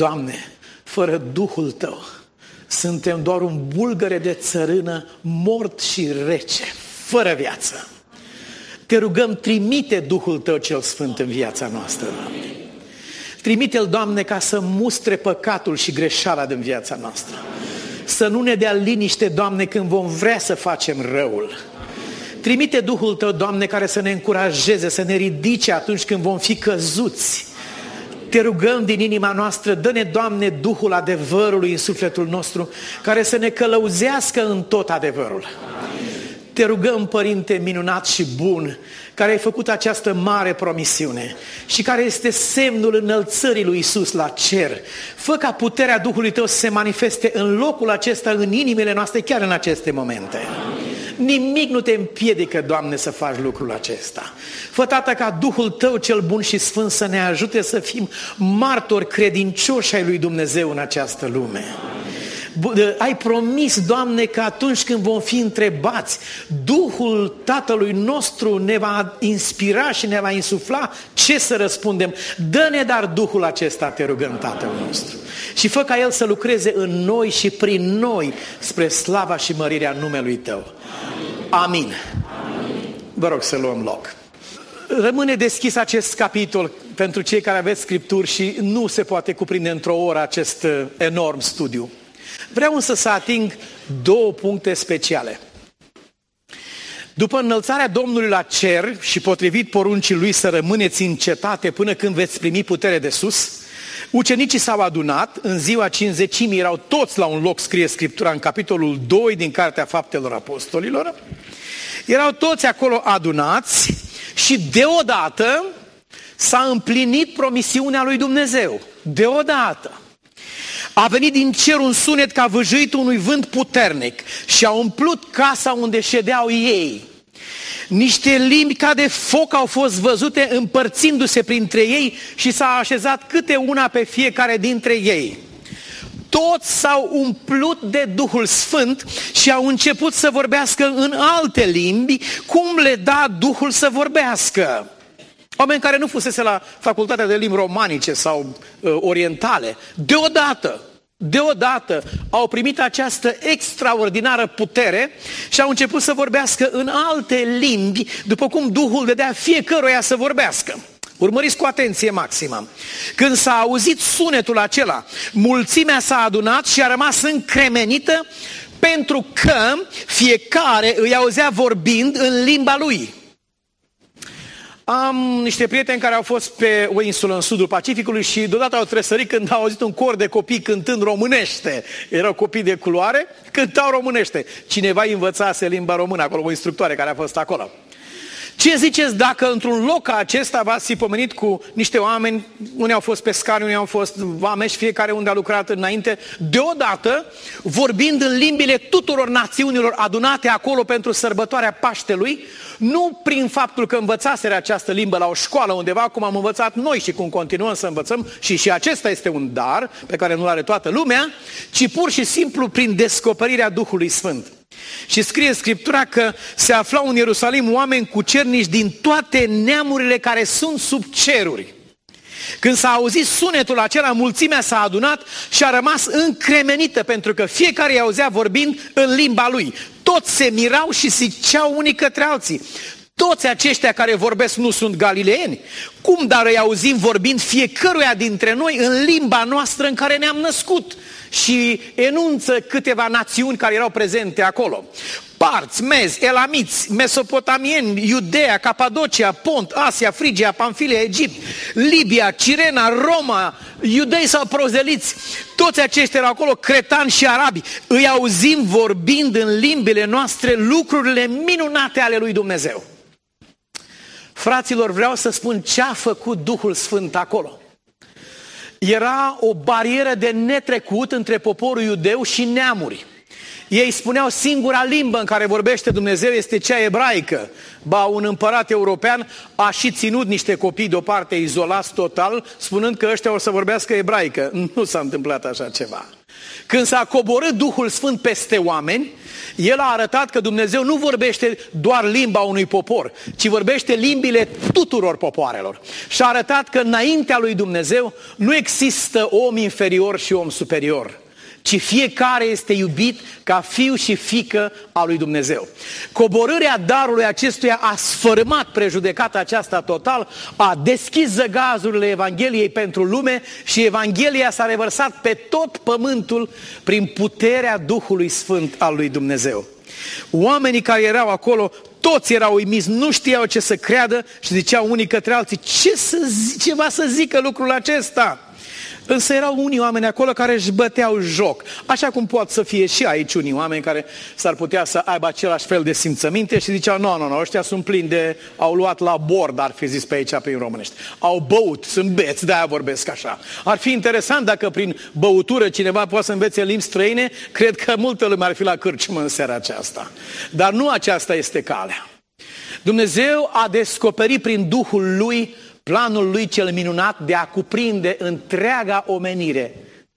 Doamne, fără Duhul Tău, suntem doar un bulgăre de țărână mort și rece, fără viață. Te rugăm, trimite Duhul Tău cel Sfânt în viața noastră, Doamne. Trimite-L, Doamne, ca să mustre păcatul și greșeala din viața noastră. Să nu ne dea liniște, Doamne, când vom vrea să facem răul. Trimite Duhul Tău, Doamne, care să ne încurajeze, să ne ridice atunci când vom fi căzuți te rugăm din inima noastră, dă-ne, Doamne, Duhul adevărului în sufletul nostru, care să ne călăuzească în tot adevărul. Te rugăm, Părinte minunat și bun, care ai făcut această mare promisiune și care este semnul înălțării lui Isus la cer. Fă ca puterea Duhului Tău să se manifeste în locul acesta, în inimile noastre, chiar în aceste momente. Amin. Nimic nu te împiedică, Doamne, să faci lucrul acesta. Fă, Tată, ca Duhul Tău cel bun și sfânt să ne ajute să fim martori credincioși ai lui Dumnezeu în această lume. Ai promis, Doamne, că atunci când vom fi întrebați, Duhul Tatălui nostru ne va inspira și ne va insufla ce să răspundem. Dă-ne dar Duhul acesta, te rugăm, Tatăl nostru. Și fă ca El să lucreze în noi și prin noi spre slava și mărirea numelui Tău. Amin. Vă rog să luăm loc. Rămâne deschis acest capitol pentru cei care aveți scripturi și nu se poate cuprinde într-o oră acest uh, enorm studiu. Vreau însă să ating două puncte speciale. După înălțarea Domnului la cer și potrivit poruncii lui să rămâneți în cetate până când veți primi putere de sus, ucenicii s-au adunat, în ziua cinzecimii erau toți la un loc, scrie Scriptura în capitolul 2 din Cartea Faptelor Apostolilor, erau toți acolo adunați și deodată s-a împlinit promisiunea lui Dumnezeu. Deodată. A venit din cer un sunet ca văjuit unui vânt puternic și a umplut casa unde ședeau ei. Niște limbi ca de foc au fost văzute împărțindu-se printre ei și s-a așezat câte una pe fiecare dintre ei. Toți s-au umplut de Duhul Sfânt și au început să vorbească în alte limbi, cum le da Duhul să vorbească. Oameni care nu fusese la facultatea de limbi romanice sau uh, orientale, deodată, deodată au primit această extraordinară putere și au început să vorbească în alte limbi, după cum Duhul dădea fiecăruia să vorbească. Urmăriți cu atenție maximă. Când s-a auzit sunetul acela, mulțimea s-a adunat și a rămas încremenită pentru că fiecare îi auzea vorbind în limba lui. Am niște prieteni care au fost pe o insulă în sudul Pacificului și deodată au tresărit când au auzit un cor de copii cântând românește. Erau copii de culoare, cântau românește. Cineva învățase limba română acolo, o instructoare care a fost acolo. Ce ziceți dacă într-un loc ca acesta v-ați fi pomenit cu niște oameni, unii au fost pescari, unii au fost vameși, fiecare unde a lucrat înainte, deodată, vorbind în limbile tuturor națiunilor adunate acolo pentru sărbătoarea Paștelui, nu prin faptul că învățaseră această limbă la o școală undeva, cum am învățat noi și cum continuăm să învățăm, și și acesta este un dar pe care nu-l are toată lumea, ci pur și simplu prin descoperirea Duhului Sfânt. Și scrie Scriptura că se aflau în Ierusalim oameni cu cernici din toate neamurile care sunt sub ceruri. Când s-a auzit sunetul acela, mulțimea s-a adunat și a rămas încremenită, pentru că fiecare îi auzea vorbind în limba lui. Toți se mirau și ziceau unii către alții. Toți aceștia care vorbesc nu sunt galileeni? Cum dar îi auzim vorbind fiecăruia dintre noi în limba noastră în care ne-am născut? și enunță câteva națiuni care erau prezente acolo. Parți, mezi, elamiți, mesopotamieni, Iudea, Capadocia, Pont, Asia, Frigia, Pamfilia, Egipt, Libia, Cirena, Roma, iudei sau prozeliți, toți aceștia erau acolo, cretani și arabi. Îi auzim vorbind în limbile noastre lucrurile minunate ale lui Dumnezeu. Fraților, vreau să spun ce a făcut Duhul Sfânt acolo era o barieră de netrecut între poporul iudeu și neamuri. Ei spuneau singura limbă în care vorbește Dumnezeu este cea ebraică. Ba, un împărat european a și ținut niște copii deoparte izolați total, spunând că ăștia o să vorbească ebraică. <laughs> Nu s-a întâmplat așa ceva. Când s-a coborât Duhul Sfânt peste oameni, el a arătat că Dumnezeu nu vorbește doar limba unui popor, ci vorbește limbile tuturor popoarelor. Și a arătat că înaintea lui Dumnezeu nu există om inferior și om superior ci fiecare este iubit ca fiu și fică a lui Dumnezeu. Coborârea darului acestuia a sfărâmat prejudecata aceasta total, a deschis zăgazurile Evangheliei pentru lume și Evanghelia s-a revărsat pe tot pământul prin puterea Duhului Sfânt al lui Dumnezeu. Oamenii care erau acolo, toți erau uimiți, nu știau ce să creadă și ziceau unii către alții, ce, să zi, ce va să zică lucrul acesta? Însă erau unii oameni acolo care își băteau joc. Așa cum pot să fie și aici unii oameni care s-ar putea să aibă același fel de simțăminte și ziceau, nu, nu, nu, ăștia sunt plini de, au luat la bord, ar fi zis pe aici prin românești. Au băut, sunt beți, de-aia vorbesc așa. Ar fi interesant dacă prin băutură cineva poate să învețe limbi străine, cred că multă lume ar fi la cârciumă în seara aceasta. Dar nu aceasta este calea. Dumnezeu a descoperit prin Duhul Lui planul lui cel minunat de a cuprinde întreaga omenire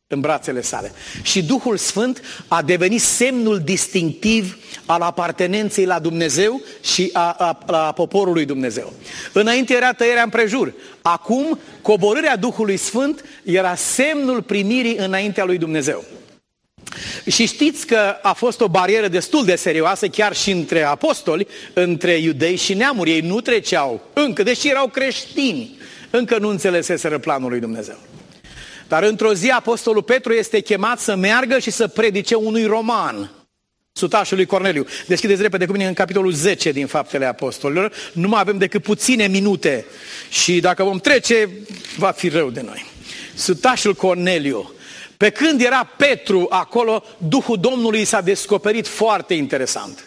în brațele sale. Și Duhul Sfânt a devenit semnul distinctiv al apartenenței la Dumnezeu și a, a, a poporului Dumnezeu. Înainte era tăierea împrejur. Acum, coborârea Duhului Sfânt era semnul primirii înaintea lui Dumnezeu. Și știți că a fost o barieră destul de serioasă chiar și între apostoli, între iudei și neamuri. Ei nu treceau încă, deși erau creștini, încă nu înțeleseseră planul lui Dumnezeu. Dar într-o zi apostolul Petru este chemat să meargă și să predice unui roman, sutașul lui Corneliu. Deschideți repede cu mine în capitolul 10 din Faptele Apostolilor. Nu mai avem decât puține minute și dacă vom trece, va fi rău de noi. Sutașul Corneliu pe când era Petru acolo, Duhul Domnului s-a descoperit foarte interesant.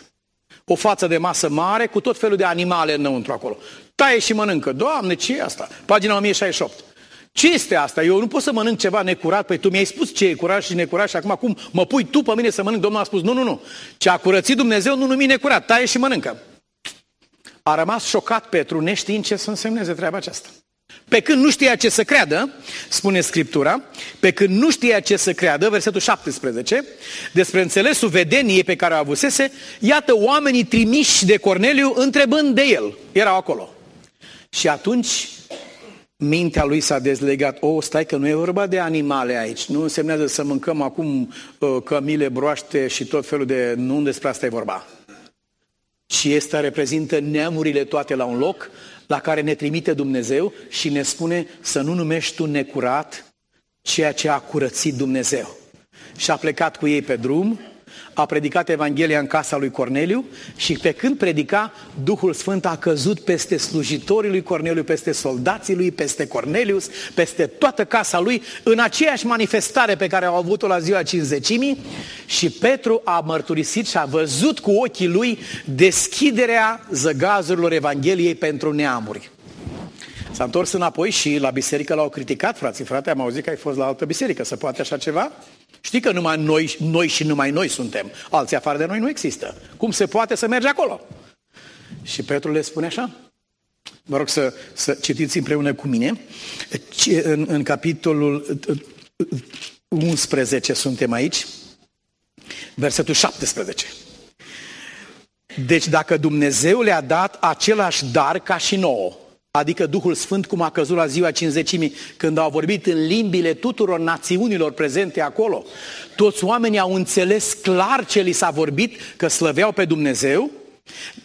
O față de masă mare cu tot felul de animale înăuntru acolo. Taie și mănâncă. Doamne, ce e asta? Pagina 1068. Ce este asta? Eu nu pot să mănânc ceva necurat. Păi tu mi-ai spus ce e curat și necurat și acum acum mă pui tu pe mine să mănânc. Domnul a spus, nu, nu, nu. Ce a curățit Dumnezeu nu numi necurat. Taie și mănâncă. A rămas șocat Petru, neștiind ce să însemneze treaba aceasta. Pe când nu știa ce să creadă, spune Scriptura, pe când nu știa ce să creadă, versetul 17, despre înțelesul vedeniei pe care o avusese, iată oamenii trimiși de Corneliu întrebând de el. Erau acolo. Și atunci mintea lui s-a dezlegat. O, stai că nu e vorba de animale aici. Nu însemnează să mâncăm acum uh, cămile, broaște și tot felul de... Nu despre asta e vorba. Ci este reprezintă neamurile toate la un loc la care ne trimite Dumnezeu și ne spune să nu numești tu necurat ceea ce a curățit Dumnezeu. Și a plecat cu ei pe drum a predicat Evanghelia în casa lui Corneliu și pe când predica, Duhul Sfânt a căzut peste slujitorii lui Corneliu, peste soldații lui, peste Cornelius, peste toată casa lui, în aceeași manifestare pe care au avut-o la ziua cinzecimii și Petru a mărturisit și a văzut cu ochii lui deschiderea zăgazurilor Evangheliei pentru neamuri. S-a întors înapoi și la biserică l-au criticat, frații, frate, am auzit că ai fost la altă biserică, să poate așa ceva? Știi că numai noi, noi și numai noi suntem. Alții afară de noi nu există. Cum se poate să mergi acolo? Și Petru le spune așa. Vă rog să, să citiți împreună cu mine. În, în capitolul 11 suntem aici, versetul 17. Deci dacă Dumnezeu le-a dat același dar ca și nouă, adică Duhul Sfânt cum a căzut la ziua cinzecimii, când au vorbit în limbile tuturor națiunilor prezente acolo. Toți oamenii au înțeles clar ce li s-a vorbit, că slăveau pe Dumnezeu,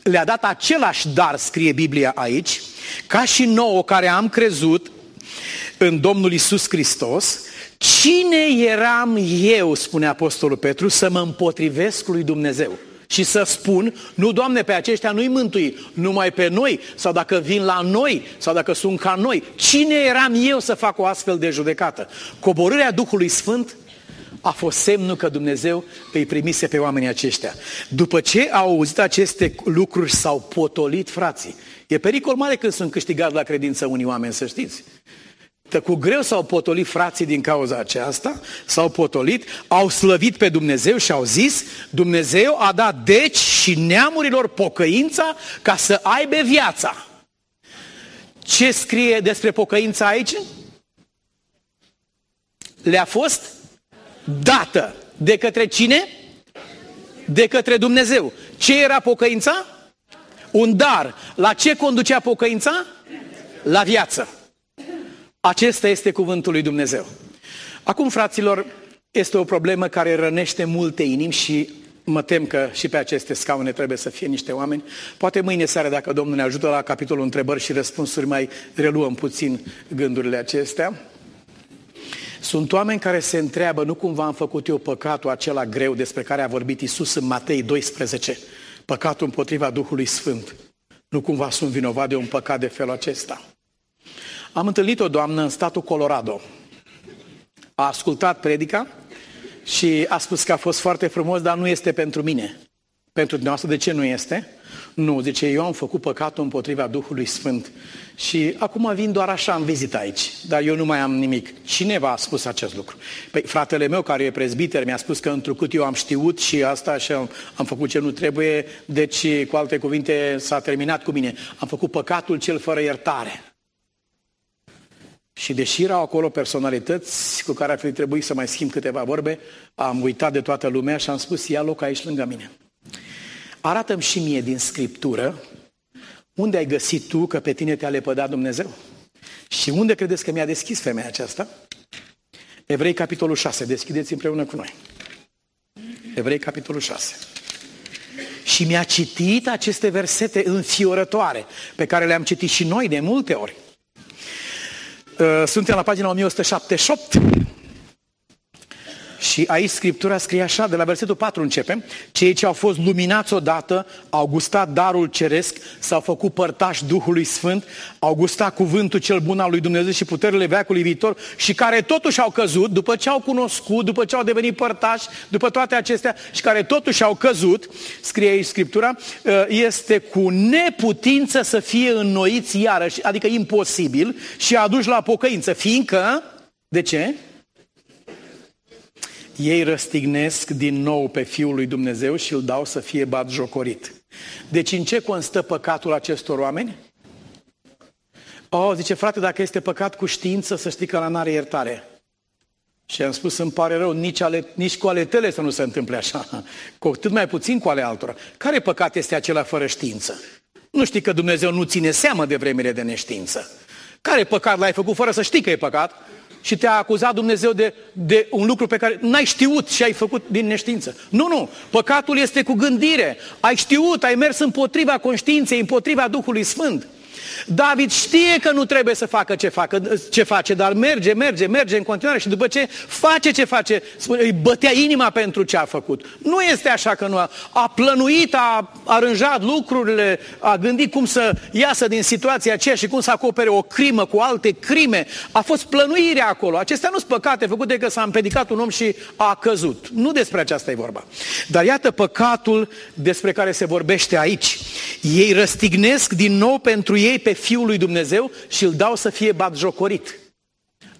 le-a dat același dar, scrie Biblia aici, ca și nouă care am crezut în Domnul Isus Hristos, cine eram eu, spune Apostolul Petru, să mă împotrivesc lui Dumnezeu? Și să spun, nu, Doamne, pe aceștia nu-i mântui, numai pe noi, sau dacă vin la noi, sau dacă sunt ca noi. Cine eram eu să fac o astfel de judecată? Coborârea Duhului Sfânt a fost semnul că Dumnezeu îi primise pe oamenii aceștia. După ce au auzit aceste lucruri, s-au potolit frații. E pericol mare când sunt câștigați la credință unii oameni, să știți. Cu greu s-au potolit frații din cauza aceasta, s-au potolit, au slăvit pe Dumnezeu și au zis, Dumnezeu a dat deci și neamurilor pocăința ca să aibă viața. Ce scrie despre pocăința aici? Le-a fost dată. De către cine? De către Dumnezeu. Ce era pocăința? Un dar. La ce conducea pocăința? La viață. Acesta este cuvântul lui Dumnezeu. Acum, fraților, este o problemă care rănește multe inimi și mă tem că și pe aceste scaune trebuie să fie niște oameni. Poate mâine seară, dacă Domnul ne ajută la capitolul întrebări și răspunsuri, mai reluăm puțin gândurile acestea. Sunt oameni care se întreabă, nu cumva am făcut eu păcatul acela greu despre care a vorbit Isus în Matei 12, păcatul împotriva Duhului Sfânt. Nu cumva sunt vinovat de un păcat de felul acesta. Am întâlnit o doamnă în statul Colorado. A ascultat predica și a spus că a fost foarte frumos, dar nu este pentru mine. Pentru dumneavoastră, de ce nu este? Nu, zice, eu am făcut păcatul împotriva Duhului Sfânt și acum vin doar așa în vizită aici, dar eu nu mai am nimic. Cine v-a spus acest lucru? Păi fratele meu care e prezbiter mi-a spus că întrucât eu am știut și asta și am, am făcut ce nu trebuie, deci cu alte cuvinte s-a terminat cu mine. Am făcut păcatul cel fără iertare. Și deși erau acolo personalități cu care ar fi trebuit să mai schimb câteva vorbe, am uitat de toată lumea și am spus, ia loc aici lângă mine. Arată-mi și mie din Scriptură unde ai găsit tu că pe tine te-a lepădat Dumnezeu? Și unde credeți că mi-a deschis femeia aceasta? Evrei, capitolul 6. Deschideți împreună cu noi. Evrei, capitolul 6. Și mi-a citit aceste versete înfiorătoare, pe care le-am citit și noi de multe ori. Uh, suntem la pagina 1178 și aici Scriptura scrie așa, de la versetul 4 începem, cei ce au fost luminați odată, au gustat darul ceresc, s-au făcut părtași Duhului Sfânt, au gustat cuvântul cel bun al lui Dumnezeu și puterile veacului viitor și care totuși au căzut, după ce au cunoscut, după ce au devenit părtași, după toate acestea și care totuși au căzut, scrie aici Scriptura, uh, este cu neputință să fie înnoiți iarăși, adică imposibil și aduși la pocăință, fiindcă, de ce? Ei răstignesc din nou pe Fiul lui Dumnezeu și îl dau să fie bat jocorit. Deci în ce constă păcatul acestor oameni? Oh, zice, frate, dacă este păcat cu știință, să știi că la n-are iertare. Și am spus, îmi pare rău, nici, ale, nici cu ale tale să nu se întâmple așa, cu atât mai puțin cu ale altora. Care păcat este acela fără știință? Nu știi că Dumnezeu nu ține seamă de vremile de neștiință. Care păcat l-ai făcut fără să știi că e păcat? Și te-a acuzat Dumnezeu de, de un lucru pe care n-ai știut și ai făcut din neștiință. Nu, nu. Păcatul este cu gândire. Ai știut, ai mers împotriva conștiinței, împotriva Duhului Sfânt. David știe că nu trebuie să facă ce, facă, ce face, dar merge, merge, merge în continuare și după ce face ce face, spune, îi bătea inima pentru ce a făcut. Nu este așa că nu a, a plănuit, a aranjat lucrurile, a gândit cum să iasă din situația aceea și cum să acopere o crimă cu alte crime. A fost plănuirea acolo. Acestea nu sunt păcate făcute că s-a împedicat un om și a căzut. Nu despre aceasta e vorba. Dar iată păcatul despre care se vorbește aici. Ei răstignesc din nou pentru ei pe Fiul lui Dumnezeu și îl dau să fie batjocorit.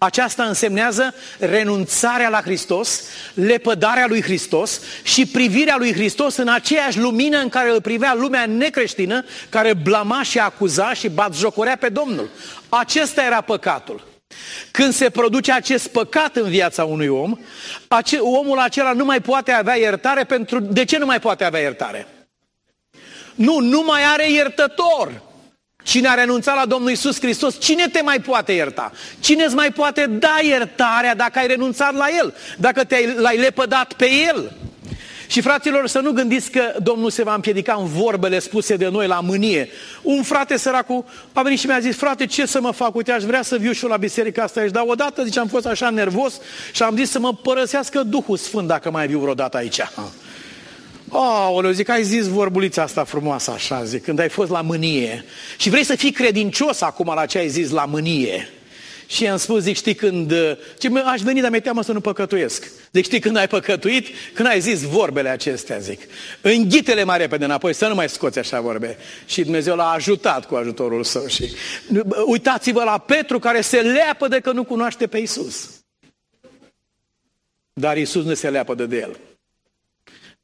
Aceasta însemnează renunțarea la Hristos, lepădarea lui Hristos și privirea lui Hristos în aceeași lumină în care îl privea lumea necreștină, care blama și acuza și batjocorea pe Domnul. Acesta era păcatul. Când se produce acest păcat în viața unui om, omul acela nu mai poate avea iertare pentru... De ce nu mai poate avea iertare? Nu, nu mai are iertător. Cine a renunțat la Domnul Isus Hristos, cine te mai poate ierta? Cine îți mai poate da iertarea dacă ai renunțat la El? Dacă te-ai, l-ai lepădat pe El? Și fraților, să nu gândiți că Domnul se va împiedica în vorbele spuse de noi la mânie. Un frate săracu a venit și mi-a zis, frate, ce să mă fac? Uite, aș vrea să viu și eu la biserica asta aici. Dar odată, zice, am fost așa nervos și am zis să mă părăsească Duhul Sfânt dacă mai viu vreodată aici. Oh, zic, ai zis vorbulița asta frumoasă așa, zic, când ai fost la mânie. Și vrei să fii credincios acum la ce ai zis la mânie. Și i-am spus, zic, știi când, ce aș veni, dar mi-e teamă să nu păcătuiesc. Zic, știi când ai păcătuit? Când ai zis vorbele acestea, zic. Înghite-le mai repede înapoi, să nu mai scoți așa vorbe. Și Dumnezeu l-a ajutat cu ajutorul său. Și uitați-vă la Petru care se leapă de că nu cunoaște pe Isus. Dar Isus nu se leapă de el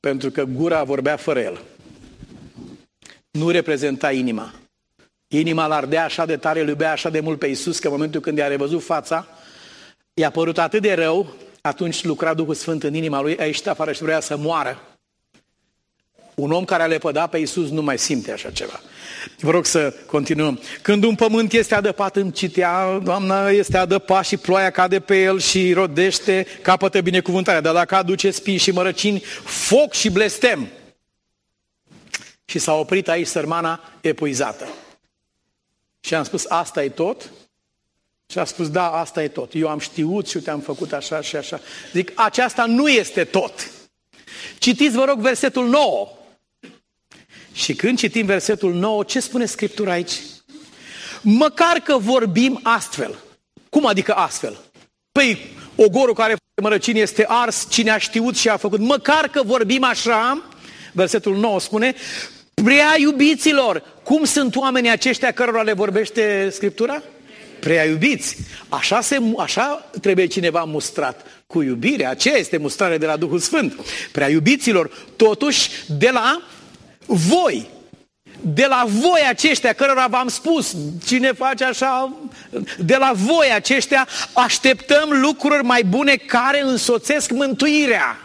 pentru că gura vorbea fără el. Nu reprezenta inima. Inima l ardea așa de tare, îl iubea așa de mult pe Iisus, că în momentul când i-a revăzut fața, i-a părut atât de rău, atunci lucra Duhul Sfânt în inima lui, a ieșit afară și vrea să moară. Un om care a lepădat pe Iisus nu mai simte așa ceva. Vă rog să continuăm. Când un pământ este adăpat, în citea, Doamna, este adăpat și ploaia cade pe el și rodește, capătă binecuvântarea. Dar dacă aduce spii și mărăcini, foc și blestem. Și s-a oprit aici sărmana epuizată. Și am spus, asta e tot? Și a spus, da, asta e tot. Eu am știut și te-am făcut așa și așa. Zic, aceasta nu este tot. Citiți, vă rog, versetul 9. Și când citim versetul 9, ce spune Scriptura aici? Măcar că vorbim astfel. Cum adică astfel? Păi, ogorul care mărăcini este ars, cine a știut și a făcut. Măcar că vorbim așa, versetul 9 spune, prea iubiților, cum sunt oamenii aceștia cărora le vorbește Scriptura? Prea iubiți. Așa, se, așa trebuie cineva mustrat. Cu iubire. Aceea este mustrare de la Duhul Sfânt. Prea iubiților. Totuși, de la voi, de la voi aceștia cărora v-am spus, cine face așa, de la voi aceștia așteptăm lucruri mai bune care însoțesc mântuirea.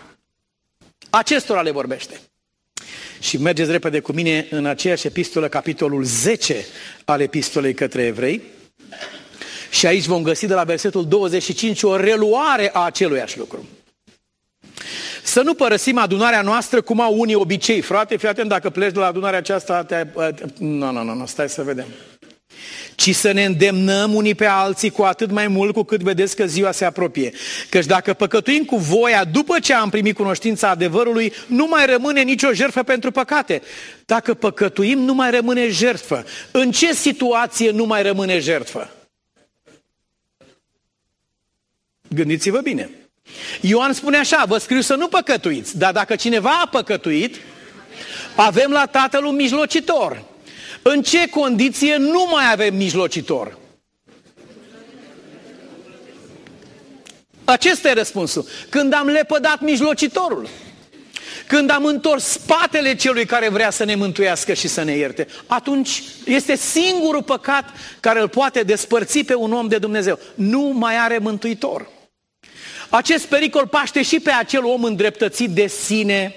Acestora le vorbește. Și mergeți repede cu mine în aceeași epistolă, capitolul 10 al epistolei către evrei. Și aici vom găsi de la versetul 25 o reluare a aceluiași lucru. Să nu părăsim adunarea noastră cum au unii obicei. Frate, fii atent, dacă pleci de la adunarea aceasta, te... Nu, nu, nu, nu, stai să vedem. Ci să ne îndemnăm unii pe alții cu atât mai mult cu cât vedeți că ziua se apropie. Căci dacă păcătuim cu voia după ce am primit cunoștința adevărului, nu mai rămâne nicio jertfă pentru păcate. Dacă păcătuim, nu mai rămâne jertfă. În ce situație nu mai rămâne jertfă? Gândiți-vă bine. Ioan spune așa, vă scriu să nu păcătuiți, dar dacă cineva a păcătuit, avem la Tatăl un mijlocitor. În ce condiție nu mai avem mijlocitor? Acesta e răspunsul. Când am lepădat mijlocitorul. când am întors spatele celui care vrea să ne mântuiască și să ne ierte, atunci este singurul păcat care îl poate despărți pe un om de Dumnezeu. Nu mai are mântuitor. Acest pericol paște și pe acel om îndreptățit de sine,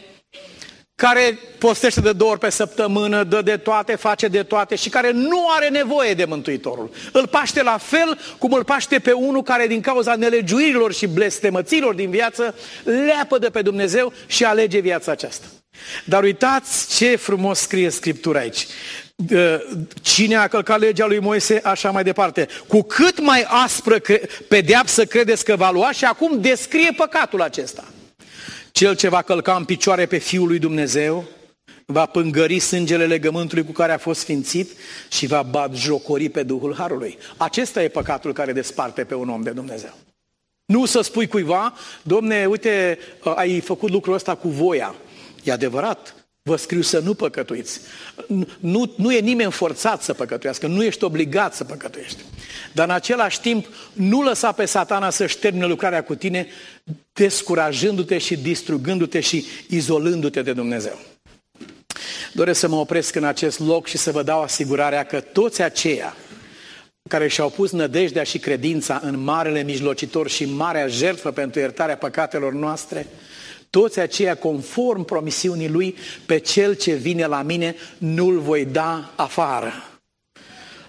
care postește de două ori pe săptămână, dă de toate, face de toate și care nu are nevoie de Mântuitorul. Îl paște la fel cum îl paște pe unul care din cauza nelegiuirilor și blestemăților din viață leapă de pe Dumnezeu și alege viața aceasta. Dar uitați ce frumos scrie Scriptura aici. Cine a călcat legea lui Moise, așa mai departe. Cu cât mai aspră pedeapsă credeți că va lua și acum descrie păcatul acesta. Cel ce va călca în picioare pe Fiul lui Dumnezeu, va pângări sângele legământului cu care a fost sfințit și va bat jocori pe Duhul Harului. Acesta e păcatul care desparte pe un om de Dumnezeu. Nu să spui cuiva, domne, uite, ai făcut lucrul ăsta cu voia. E adevărat, Vă scriu să nu păcătuiți. Nu, nu e nimeni forțat să păcătuiască, nu ești obligat să păcătuiești. Dar în același timp, nu lăsa pe satana să-și termine lucrarea cu tine, descurajându-te și distrugându-te și izolându-te de Dumnezeu. Doresc să mă opresc în acest loc și să vă dau asigurarea că toți aceia care și-au pus nădejdea și credința în Marele Mijlocitor și Marea Jertfă pentru iertarea păcatelor noastre, toți aceia conform promisiunii lui, pe cel ce vine la mine nu-l voi da afară.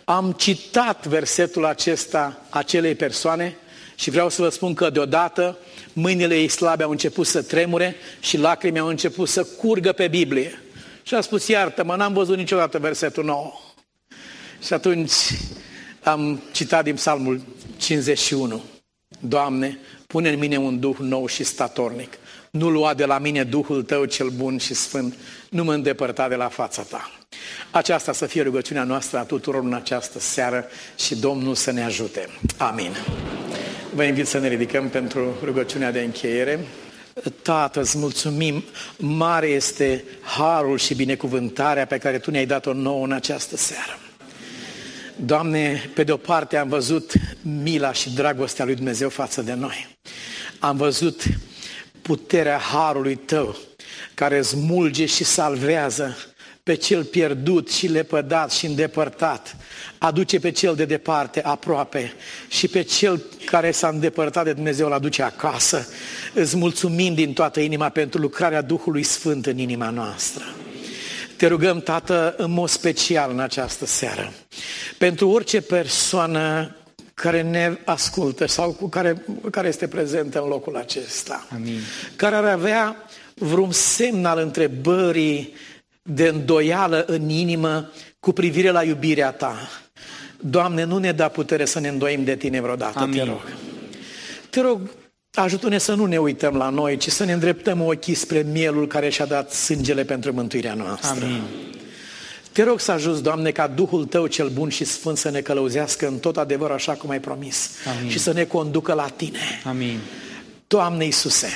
Am citat versetul acesta acelei persoane și vreau să vă spun că deodată mâinile ei slabe au început să tremure și lacrimile au început să curgă pe Biblie. Și a spus, iartă-mă, n-am văzut niciodată versetul nou. Și atunci am citat din psalmul 51. Doamne, pune în mine un duh nou și statornic nu lua de la mine Duhul tău cel bun și sfânt, nu mă îndepărta de la fața ta. Aceasta să fie rugăciunea noastră a tuturor în această seară și Domnul să ne ajute. Amin. Vă invit să ne ridicăm pentru rugăciunea de încheiere. Tată, îți mulțumim, mare este harul și binecuvântarea pe care Tu ne-ai dat-o nouă în această seară. Doamne, pe de o parte am văzut mila și dragostea lui Dumnezeu față de noi. Am văzut puterea harului tău, care smulge și salvează pe cel pierdut și lepădat și îndepărtat, aduce pe cel de departe aproape și pe cel care s-a îndepărtat de Dumnezeu îl aduce acasă. Îți mulțumim din toată inima pentru lucrarea Duhului Sfânt în inima noastră. Te rugăm, Tată, în mod special în această seară, pentru orice persoană care ne ascultă sau cu care, care este prezent în locul acesta. Amin. Care ar avea vreun semn al întrebării de îndoială în inimă cu privire la iubirea ta. Doamne, nu ne da putere să ne îndoim de tine vreodată, Amin. te rog. Te rog, ajută-ne să nu ne uităm la noi, ci să ne îndreptăm ochii spre mielul care și-a dat sângele pentru mântuirea noastră. Amin. Te rog să ajuți, Doamne, ca Duhul Tău cel bun și sfânt să ne călăuzească în tot adevăr așa cum ai promis Amin. și să ne conducă la Tine. Amin. Doamne Iisuse,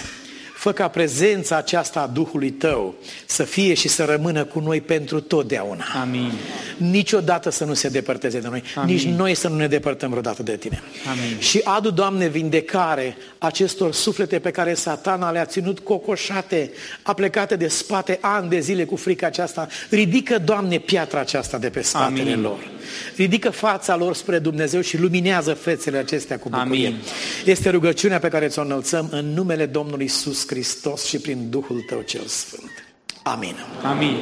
Fă ca prezența aceasta a Duhului Tău să fie și să rămână cu noi pentru totdeauna. Amin. Niciodată să nu se depărteze de noi. Amin. Nici noi să nu ne depărtăm vreodată de Tine. Amin. Și adu, Doamne, vindecare acestor suflete pe care satana le-a ținut cocoșate, aplecate de spate ani de zile cu frica aceasta. Ridică, Doamne, piatra aceasta de pe spatele Amin. lor. Ridică fața lor spre Dumnezeu și luminează fețele acestea cu bucurie. Amin. Este rugăciunea pe care ți-o înălțăm în numele Domnului Isus Hristos și prin Duhul Tău cel Sfânt. Amin. Amin.